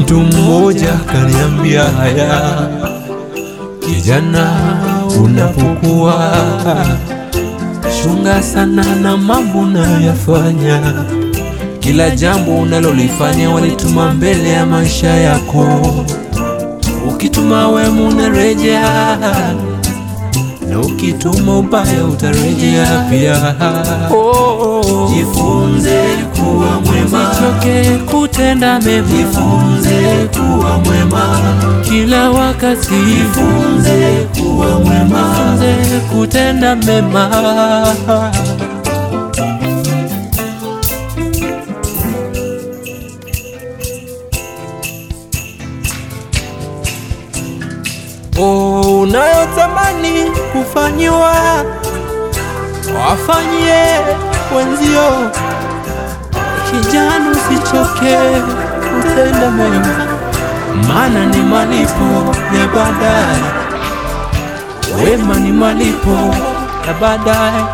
mmoja kaniambia haya, kijana, unapokuwa chunga sana na mambo unayoyafanya. Kila jambo unalolifanya walituma mbele ya maisha yako, ukituma wema unarejea na ukituma ubaya utarejea pia. Oh, Jifunze kuwa mwema, usichoke kutenda mema, jifunze kuwa mwema, kila wakati jifunze kuwa mwema. jifunze kutenda mema. Oh, unayotamani kufanyiwa wafanyie wenzio. Kijana, usichoke kutenda mema, maana ni malipo ya baadaye. Wema ni malipo ya baadaye.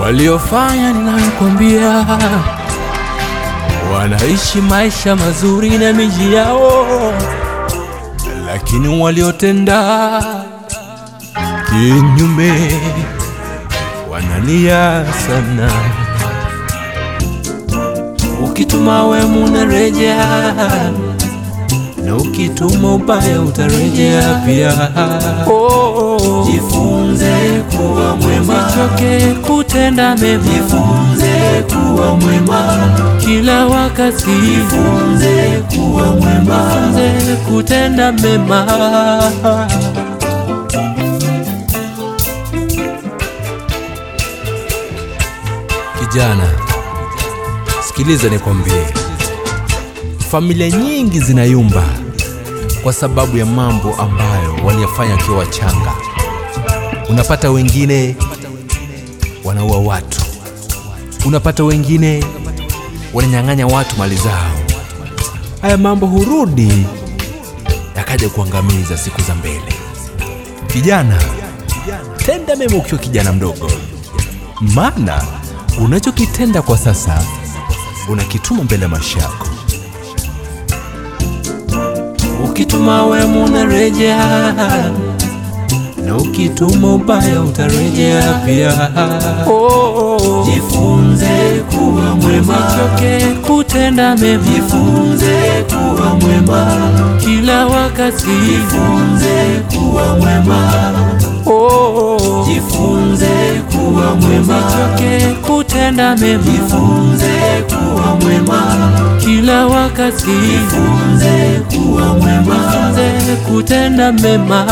Waliofanya ninayokwambia, wanaishi maisha mazuri na miji yao lakini waliotenda kinyume wanalia sana. Ukituma wema unarejea, na ukituma ubaya utarejea pia. Oh, Jifunze kuwa mwema, usichoke kutenda mema, jifunze kuwa mwema, kila wakati jifunze kuwa mwema. jifunze kutenda mema. Kijana, sikiliza nikwambie, familia nyingi zinayumba kwa sababu ya mambo ambayo waliyafanya wakiwa wachanga. Unapata wengine wanaua watu, unapata wengine wananyang'anya watu mali zao. Haya mambo hurudi yakaja kuangamiza siku za mbele. Kijana, tenda mema ukiwa kijana mdogo, maana unachokitenda kwa sasa unakituma mbele ya maisha yako. Ukituma wema unarejea, na ukituma ubaya utarejea pia. Oh, Jifunze kuwa mwema, usichoke kutenda mema, jifunze kuwa mwema, kila wakati. Jifunze kuwa mwema, Oh, jifunze kuwa mwema, usichoke kutenda mema, jifunze kuwa mwema, kila wakati jifunze kuwa mwema. jifunze kutenda mema.